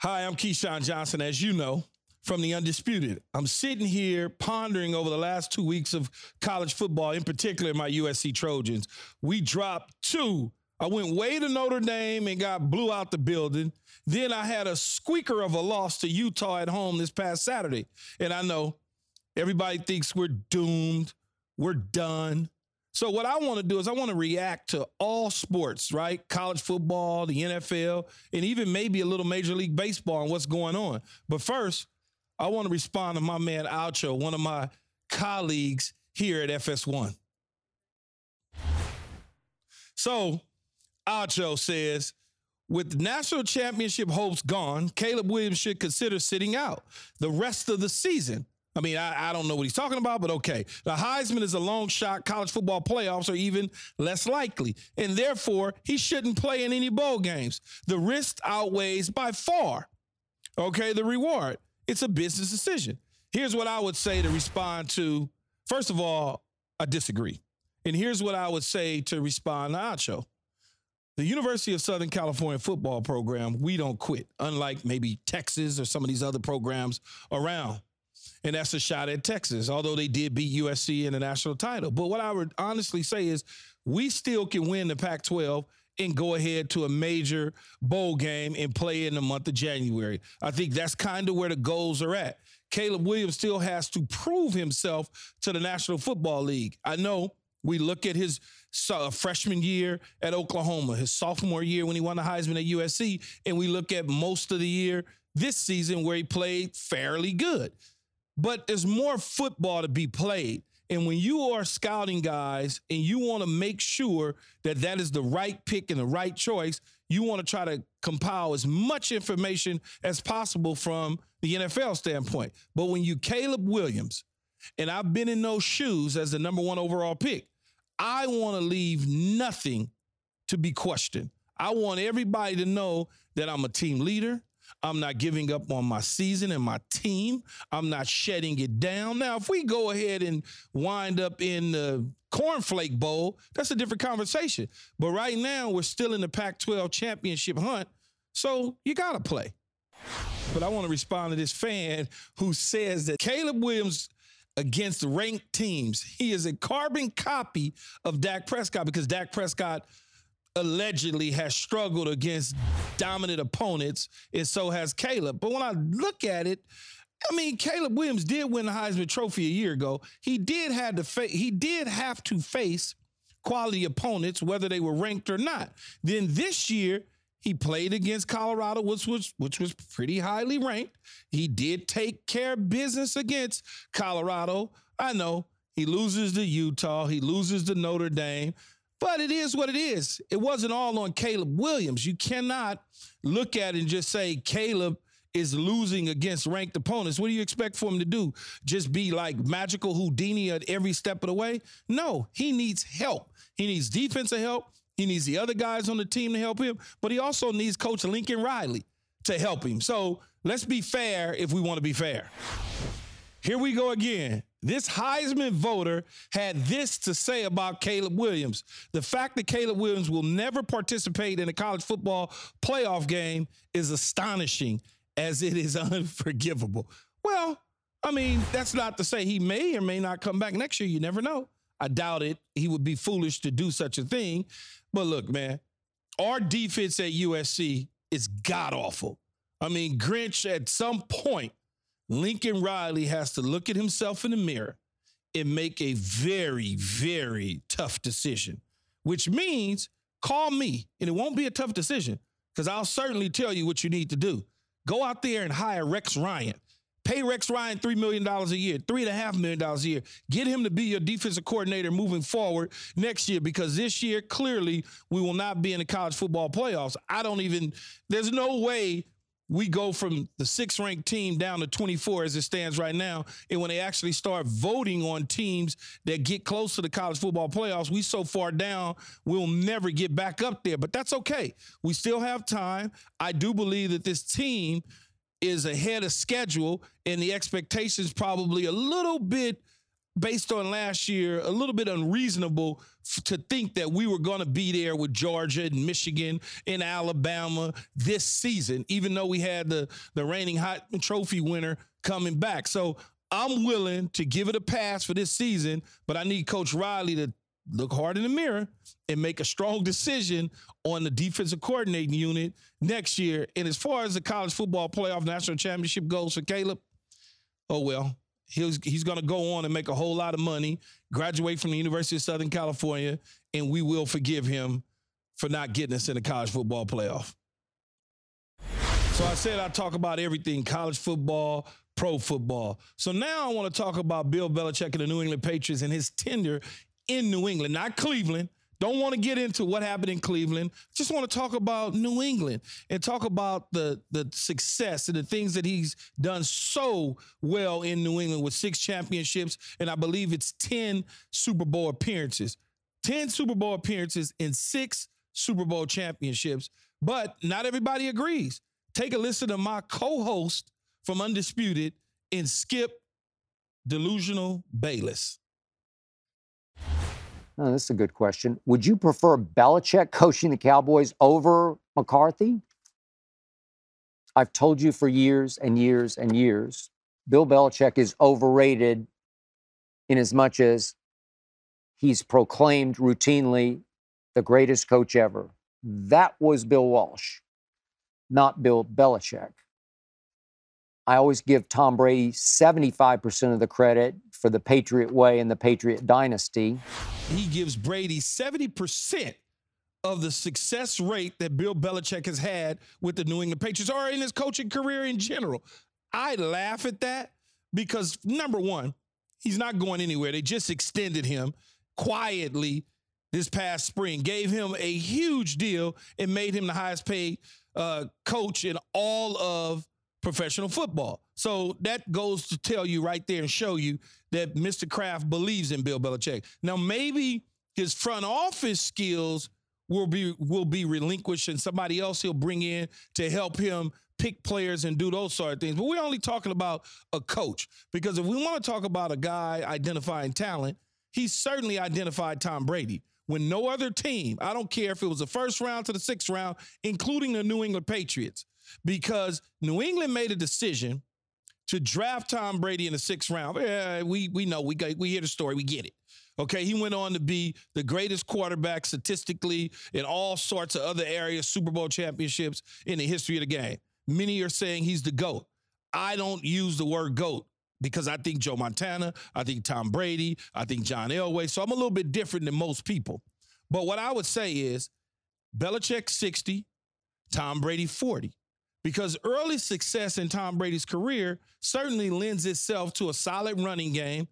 Hi, I'm Keyshawn Johnson, as you know, from the Undisputed. I'm sitting here pondering over the last two weeks of college football, in particular my USC Trojans. We dropped two. I went way to Notre Dame and got blew out the building. Then I had a squeaker of a loss to Utah at home this past Saturday. And I know everybody thinks we're doomed, we're done. So what I want to do is I want to react to all sports, right? College football, the NFL, and even maybe a little Major League Baseball and what's going on. But first, I want to respond to my man Acho, one of my colleagues here at FS1. So, Acho says, with national championship hopes gone, Caleb Williams should consider sitting out the rest of the season. I mean, I, I, don't know what he's talking about, but okay. The Heisman is a long shot. College football playoffs are even less likely. And therefore, he shouldn't play in any bowl games. The risk outweighs by far, okay, the reward. It's a business decision. Here's what I would say to respond to first of all, I disagree. And here's what I would say to respond to Acho. The University of Southern California football program, we don't quit, unlike maybe Texas or some of these other programs around and that's a shot at Texas, although they did beat USC in the national title. But what I would honestly say is we still can win the Pac 12 and go ahead to a major bowl game and play in the month of January. I think that's kind of where the goals are at. Caleb Williams still has to prove himself to the National Football League. I know we look at his uh, freshman year at Oklahoma, his sophomore year when he won the Heisman at USC, and we look at most of the year this season where he played fairly good but there's more football to be played. And when you are scouting guys and you want to make sure that that is the right pick and the right choice, you want to try to compile as much information as possible from the NFL standpoint. But when you Caleb Williams, and I've been in those shoes as the number one overall pick, I want to leave nothing to be questioned. I want everybody to know that I'm a team leader. I'm not giving up on my season and my team. I'm not shedding it down. Now, if we go ahead and wind up in the cornflake bowl, that's a different conversation. But right now, we're still in the Pac 12 championship hunt. So you got to play. But I want to respond to this fan who says that Caleb Williams against ranked teams, he is a carbon copy of Dak Prescott because Dak Prescott allegedly has struggled against dominant opponents, and so has Caleb. But when I look at it, I mean, Caleb Williams did win the Heisman Trophy a year ago. He did have to fa- he did have to face quality opponents, whether they were ranked or not. Then this year, he played against Colorado, which was which was pretty highly ranked. He did take care of business against Colorado. I know he loses to Utah, he loses to Notre Dame. But it is what it is. It wasn't all on Caleb Williams. You cannot look at it and just say Caleb is losing against ranked opponents. What do you expect for him to do? Just be like magical Houdini at every step of the way? No, he needs help. He needs defensive help. He needs the other guys on the team to help him, but he also needs Coach Lincoln Riley to help him. So let's be fair if we want to be fair. Here we go again. This Heisman voter had this to say about Caleb Williams. The fact that Caleb Williams will never participate in a college football playoff game is astonishing, as it is unforgivable. Well, I mean, that's not to say he may or may not come back next year. You never know. I doubt it. He would be foolish to do such a thing. But look, man, our defense at USC is god awful. I mean, Grinch at some point Lincoln Riley has to look at himself in the mirror and make a very, very tough decision, which means call me and it won't be a tough decision because I'll certainly tell you what you need to do. Go out there and hire Rex Ryan. Pay Rex Ryan $3 million a year, $3.5 million a year. Get him to be your defensive coordinator moving forward next year because this year, clearly, we will not be in the college football playoffs. I don't even, there's no way we go from the sixth ranked team down to 24 as it stands right now. And when they actually start voting on teams that get close to the college football playoffs, we so far down, we'll never get back up there. But that's okay. We still have time. I do believe that this team is ahead of schedule and the expectations probably a little bit based on last year, a little bit unreasonable f- to think that we were going to be there with Georgia and Michigan and Alabama this season, even though we had the, the reigning hot trophy winner coming back. So I'm willing to give it a pass for this season, but I need Coach Riley to look hard in the mirror and make a strong decision on the defensive coordinating unit next year. And as far as the college football playoff national championship goes for Caleb, oh well, he's he's going to go on and make a whole lot of money, graduate from the University of Southern California, and we will forgive him for not getting us in the college football playoff. So I said I'd talk about everything college football, pro football. So now I want to talk about Bill Belichick and the New England Patriots and his tenure in New England, not Cleveland. Don't want to get into what happened in Cleveland. Just want to talk about New England and talk about the the success and the things that he's done so well in New England with six championships and I believe it's 10 Super Bowl appearances. 10 Super Bowl appearances and 6 Super Bowl championships, but not everybody agrees. Take a listen to my co-host from Undisputed and Skip Delusional Bayless. Oh, this is a good question. Would you prefer Belichick coaching the Cowboys over McCarthy? I've told you for years and years and years, Bill Belichick is overrated in as much as he's proclaimed routinely the greatest coach ever. That was Bill Walsh, not Bill Belichick. I always give Tom Brady 75% of the credit for the Patriot way and the Patriot dynasty. He gives Brady 70% of the success rate that Bill Belichick has had with the New England Patriots or in his coaching career in general. I laugh at that because number one, he's not going anywhere. They just extended him quietly this past spring, gave him a huge deal, and made him the highest paid uh, coach in all of professional football. So that goes to tell you right there and show you that Mr. Kraft believes in Bill Belichick. Now maybe his front office skills will be will be relinquished and somebody else he'll bring in to help him pick players and do those sort of things. But we're only talking about a coach because if we want to talk about a guy identifying talent, he certainly identified Tom Brady when no other team, I don't care if it was the first round to the sixth round, including the New England Patriots, because New England made a decision to draft Tom Brady in the sixth round. Yeah, we we know we got, we hear the story, we get it. Okay, he went on to be the greatest quarterback statistically in all sorts of other areas, Super Bowl championships in the history of the game. Many are saying he's the GOAT. I don't use the word GOAT because I think Joe Montana, I think Tom Brady, I think John Elway. So I'm a little bit different than most people. But what I would say is Belichick 60, Tom Brady 40 because early success in Tom Brady's career certainly lends itself to a solid running game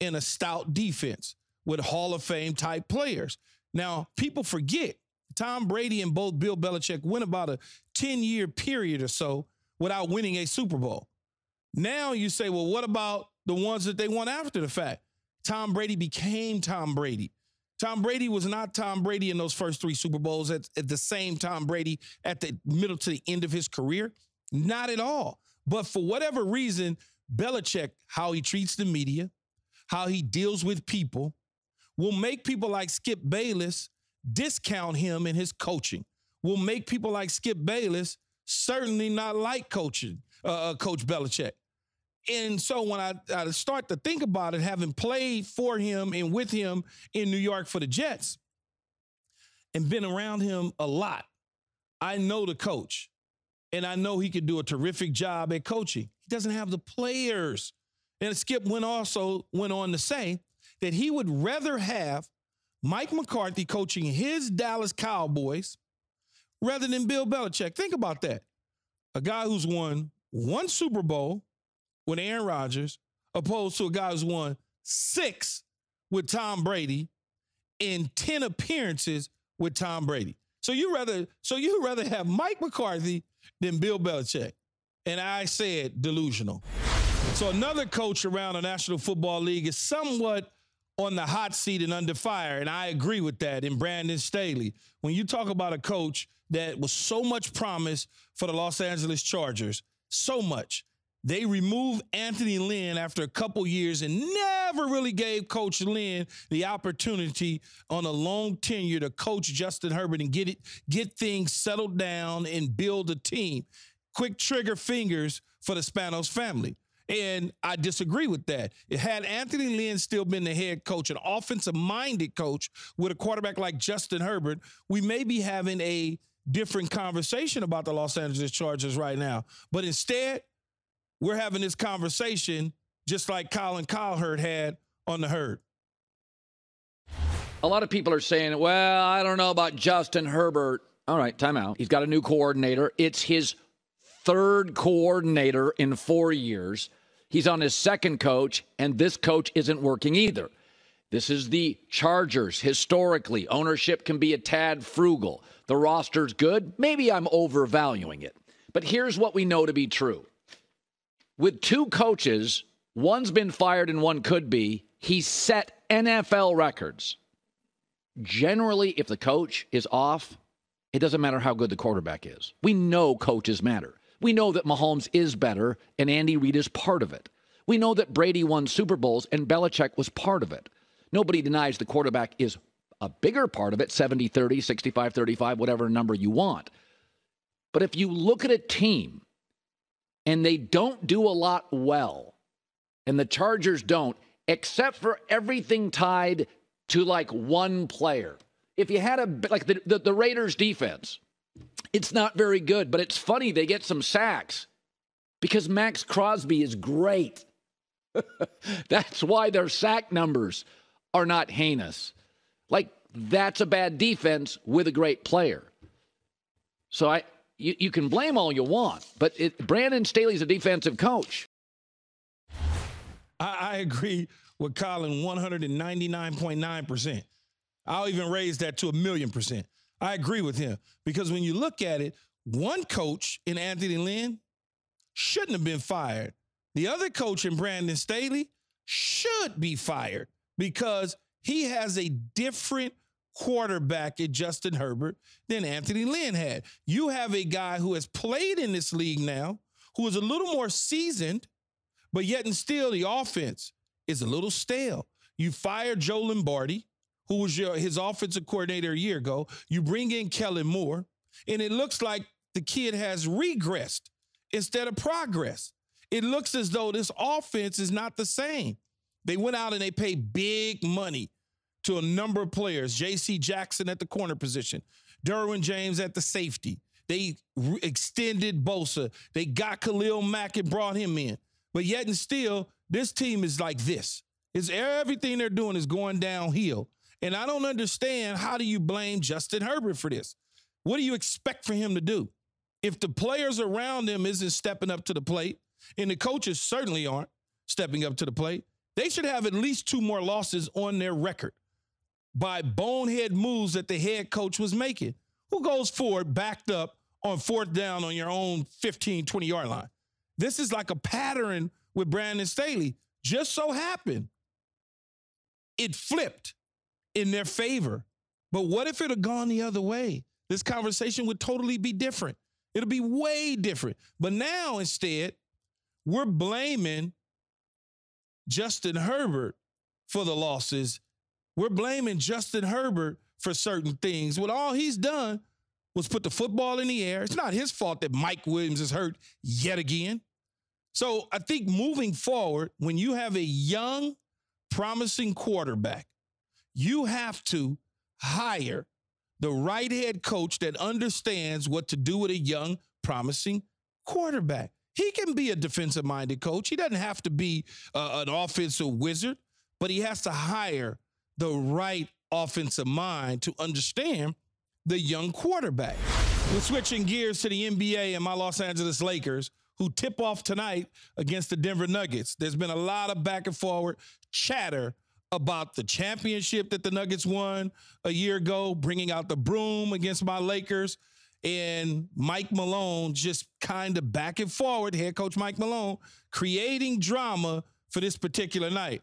and a stout defense with Hall of Fame type players. Now, people forget Tom Brady and both Bill Belichick went about a 10 year period or so without winning a Super Bowl. Now you say, well, what about the ones that they won after the fact? Tom Brady became Tom Brady. Tom Brady was not Tom Brady in those first three Super Bowls at, at the same Tom Brady at the middle to the end of his career. Not at all. But for whatever reason, Belichick, how he treats the media, how he deals with people, will make people like Skip Bayless discount him in his coaching. Will make people like Skip Bayless certainly not like coaching, uh, uh Coach Belichick. And so when I, I start to think about it, having played for him and with him in New York for the Jets and been around him a lot, I know the coach and I know he could do a terrific job at coaching. He doesn't have the players. And Skip went also went on to say that he would rather have Mike McCarthy coaching his Dallas Cowboys rather than Bill Belichick. Think about that. A guy who's won one Super Bowl with Aaron Rodgers, opposed to a guy who's won six with Tom Brady in 10 appearances with Tom Brady. So you rather so you rather have Mike McCarthy than Bill Belichick. And I said delusional. So another coach around the National Football League is somewhat on the hot seat and under fire. And I agree with that in Brandon Staley. When you talk about a coach that was so much promise for the Los Angeles Chargers, so much, They removed Anthony Lynn after a couple years and never really gave Coach Lynn the opportunity on a long tenure to coach Justin Herbert and get it, get things settled down and build a team. Quick trigger fingers for the Spanos family. And I disagree with that. It had Anthony Lynn still been the head coach, an offensive minded coach with a quarterback like Justin Herbert, we may be having a different conversation about the Los Angeles Chargers right now. But instead, we're having this conversation just like Colin Cowherd had on the herd. A lot of people are saying, well, I don't know about Justin Herbert. All right, time out. He's got a new coordinator. It's his third coordinator in four years. He's on his second coach, and this coach isn't working either. This is the Chargers. Historically, ownership can be a tad frugal. The roster's good. Maybe I'm overvaluing it. But here's what we know to be true with two coaches, one's been fired and one could be, he set NFL records. Generally, if the coach is off, it doesn't matter how good the quarterback is. We know coaches matter. We know that Mahomes is better and Andy Reid is part of it. We know that Brady won Super Bowls and Belichick was part of it. Nobody denies the quarterback is a bigger part of it 70 30, 65 35, whatever number you want. But if you look at a team and they don't do a lot well, and the Chargers don't, except for everything tied to like one player. If you had a like the, the, the Raiders defense, it's not very good, but it's funny they get some sacks because Maxx Crosby is great. that's why their sack numbers are not heinous. Like that's a bad defense with a great player. So I you, you can blame all you want, but it, Brandon Staley's a defensive coach. I, I agree with Colin 199.9%. I'll even raise that to a million percent. I agree with him because when you look at it, one coach in Anthony Lynn shouldn't have been fired. The other coach in Brandon Staley should be fired because he has a different quarterback at Justin Herbert than Anthony Lynn had. You have a guy who has played in this league now, who is a little more seasoned, but yet and still the offense is a little stale. You fire Joe Lombardi, who was your his offensive coordinator a year ago. You bring in Kellen Moore, and it looks like the kid has regressed instead of progress. It looks as though this offense is not the same. They went out and they paid big money to a number of players. J.C. Jackson at the corner position, Derwin James at the safety. They re- extended Bosa. They got Khalil Mack and brought him in. But yet and still, this team is like this. It's everything they're doing is going downhill. And I don't understand how do you blame Justin Herbert for this? What do you expect for him to do? If the players around him isn't stepping up to the plate, and the coaches certainly aren't stepping up to the plate, they should have at least two more losses on their record by bonehead moves that the head coach was making. Who goes forward, backed up on fourth down on your own 15, 20 yard line? This is like a pattern with Brandon Staley. Just so happened it flipped in their favor. But what if it had gone the other way? This conversation would totally be different. It'll be way different. But now instead, we're blaming Justin Herbert for the losses we're blaming Justin Herbert for certain things when all he's done was put the football in the air. It's not his fault that Mike Williams is hurt yet again. So I think moving forward, when you have a young, promising quarterback, you have to hire the right head coach that understands what to do with a young, promising quarterback. He can be a defensive minded coach. He doesn't have to be uh, an offensive wizard, but he has to hire the right offensive mind to understand the young quarterback. We're switching gears to the NBA and my Los Angeles Lakers, who tip off tonight against the Denver Nuggets. There's been a lot of back and forward chatter about the championship that the Nuggets won a year ago, bringing out the broom against my Lakers. And Mike Malone just kind of back and forward, head coach Mike Malone, creating drama for this particular night.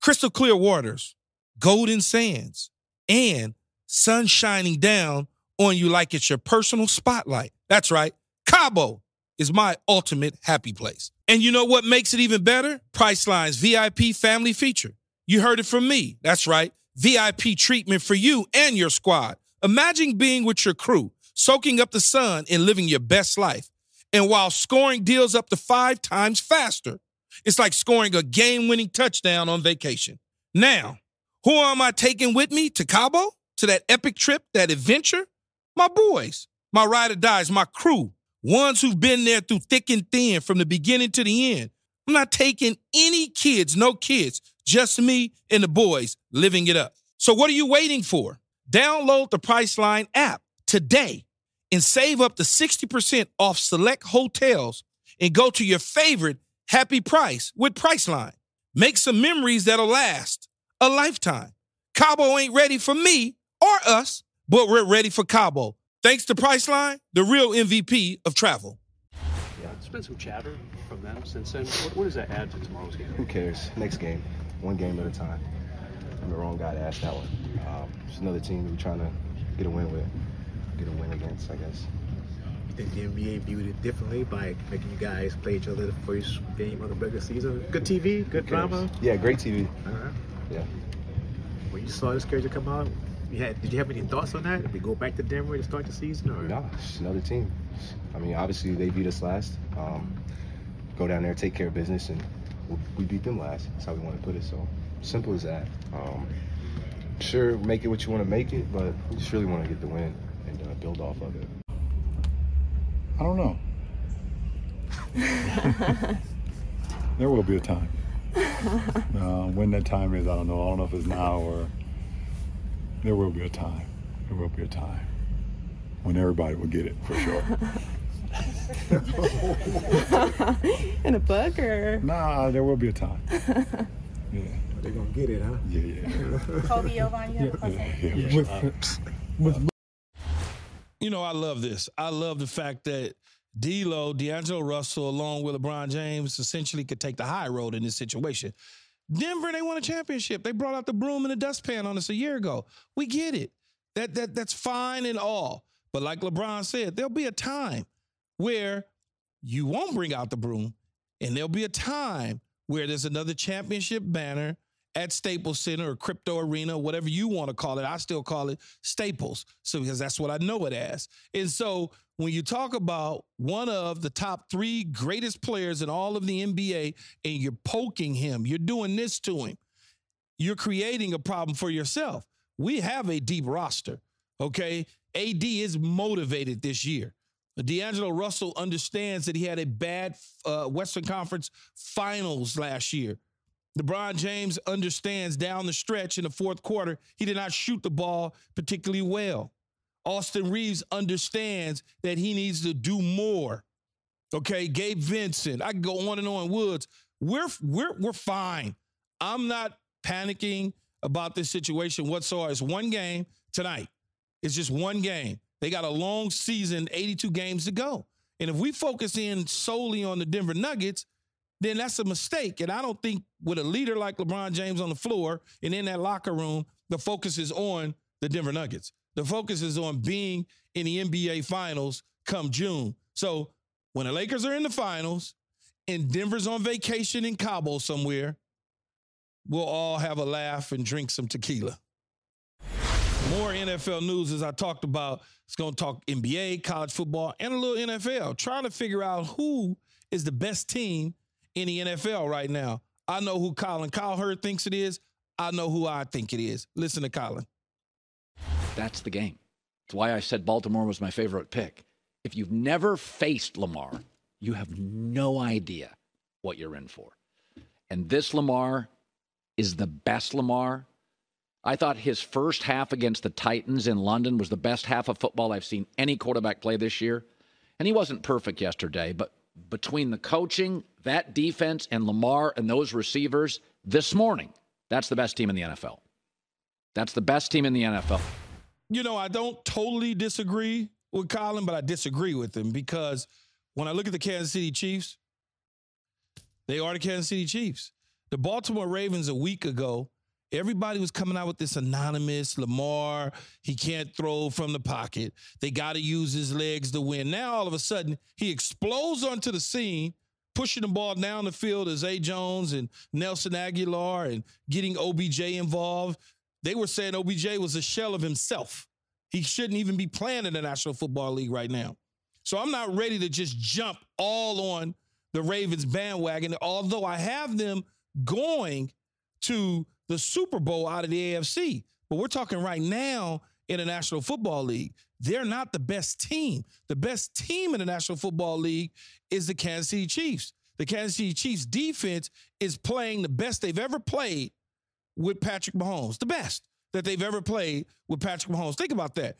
crystal clear waters, golden sands, and sun shining down on you like it's your personal spotlight. That's right. Cabo is my ultimate happy place. And you know what makes it even better? Priceline's VIP family feature. You heard it from me. That's right. VIP treatment for you and your squad. Imagine being with your crew, soaking up the sun and living your best life. And while scoring deals up to five times faster, it's like scoring a game winning touchdown on vacation. Now, who am I taking with me to Cabo? To that epic trip, that adventure? My boys, my ride or dies, my crew, ones who've been there through thick and thin from the beginning to the end. I'm not taking any kids, no kids, just me and the boys living it up. So what are you waiting for? Download the Priceline app today and save up to 60% off select hotels and go to your favorite happy price with Priceline. Make some memories that'll last a lifetime. Cabo ain't ready for me or us, but we're ready for Cabo. Thanks to Priceline, the real MVP of travel. Yeah, there's been some chatter from them since then. What, what does that add to tomorrow's game? Who cares? Next game, one game at a time. I'm the wrong guy to ask that one. Um, it's another team that we're trying to get a win with, get a win against, I guess. Think the NBA viewed it differently by making you guys play each other the first game of the regular season? Good TV, good drama. Yeah, great TV. Uh-huh. Yeah. When you saw this character come out, you had, did you have any thoughts on that? Did we go back to Denver to start the season? Or? No, it's another team. I mean, obviously they beat us last. Um, go down there, take care of business, and we- we beat them last. That's how we want to put it. So simple as that. Um, sure, make it what you want to make it, but we just really want to get the win and uh, build off of it. I don't know. there will be a time. Uh, when that time is, I don't know. I don't know if it's now or there will be a time. There will be a time when everybody will get it for sure. In a book or nah, there will be a time. Yeah, They're going to get it, huh? yeah, yeah. Kobe Yovan, you have a question? yeah. You know, I love this. I love the fact that D'Lo, D'Angelo Russell, along with LeBron James, essentially could take the high road in this situation. Denver, they won a championship. They brought out the broom and the dustpan on us a year ago. We get it. That that that's fine and all. But like LeBron said, there'll be a time where you won't bring out the broom, and there'll be a time where there's another championship banner at Staples Center or Crypto Arena, whatever you want to call it. I still call it Staples. So because that's what I know it as. And so when you talk about one of the top three greatest players in all of the NBA and you're poking him, you're doing this to him, you're creating a problem for yourself. We have a deep roster. Okay. AD is motivated this year. D'Angelo Russell understands that he had a bad uh, Western Conference finals last year. LeBron James understands down the stretch in the fourth quarter, he did not shoot the ball particularly well. Austin Reaves understands that he needs to do more. Okay, Gabe Vincent, I can go on and on. Woods, we're we're we're fine. I'm not panicking about this situation whatsoever. It's one game tonight. It's just one game. They got a long season, 82 games to go. And if we focus in solely on the Denver Nuggets, then that's a mistake. And I don't think with a leader like LeBron James on the floor and in that locker room, the focus is on the Denver Nuggets. The focus is on being in the NBA finals come June. So when the Lakers are in the finals and Denver's on vacation in Cabo somewhere, we'll all have a laugh and drink some tequila. More NFL news as I talked about. It's going to talk NBA, college football, and a little NFL. Trying to figure out who is the best team in the NFL right now. I know who Colin Cowherd thinks it is. I know who I think it is. Listen to Colin. That's the game. It's why I said Baltimore was my favorite pick. If you've never faced Lamar, you have no idea what you're in for. And this Lamar is the best Lamar. I thought his first half against the Titans in London was the best half of football I've seen any quarterback play this year. And he wasn't perfect yesterday, but between the coaching, that defense, and Lamar and those receivers this morning, that's the best team in the NFL. That's the best team in the NFL. You know, I don't totally disagree with Colin, but I disagree with him because when I look at the Kansas City Chiefs, they are the Kansas City Chiefs. The Baltimore Ravens a week ago, everybody was coming out with this anonymous Lamar, he can't throw from the pocket. They got to use his legs to win. Now, all of a sudden, he explodes onto the scene, pushing the ball down the field as A. Jones and Nelson Agholor and getting OBJ involved. They were saying OBJ was a shell of himself. He shouldn't even be playing in the National Football League right now. So I'm not ready to just jump all on the Ravens bandwagon, although I have them going to the Super Bowl out of the AFC. But we're talking right now in the National Football League. They're not the best team. The best team in the National Football League is the Kansas City Chiefs. The Kansas City Chiefs defense is playing the best they've ever played with Patrick Mahomes, the best that they've ever played with Patrick Mahomes. Think about that.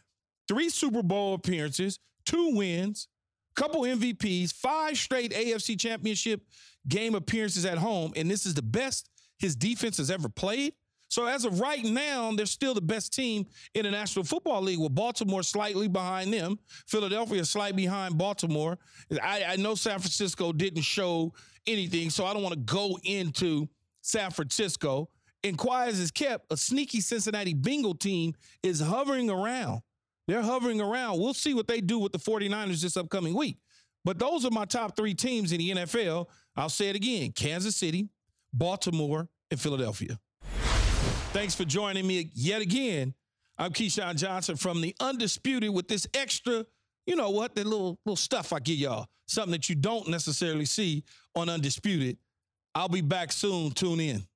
Three Super Bowl appearances, two wins, couple MVPs, five straight AFC championship game appearances at home, and this is the best his defense has ever played. So as of right now, they're still the best team in the National Football League, with Baltimore slightly behind them, Philadelphia slightly behind Baltimore. I, I know San Francisco didn't show anything, so I don't want to go into San Francisco. And quiet it's kept, a sneaky Cincinnati Bengal team is hovering around. They're hovering around. We'll see what they do with the 49ers this upcoming week. But those are my top three teams in the NFL. I'll say it again Kansas City, Baltimore, and Philadelphia. Thanks for joining me yet again. I'm Keyshawn Johnson from the Undisputed with this extra, you know what, that little little stuff I give y'all. Something that you don't necessarily see on Undisputed. I'll be back soon. Tune in.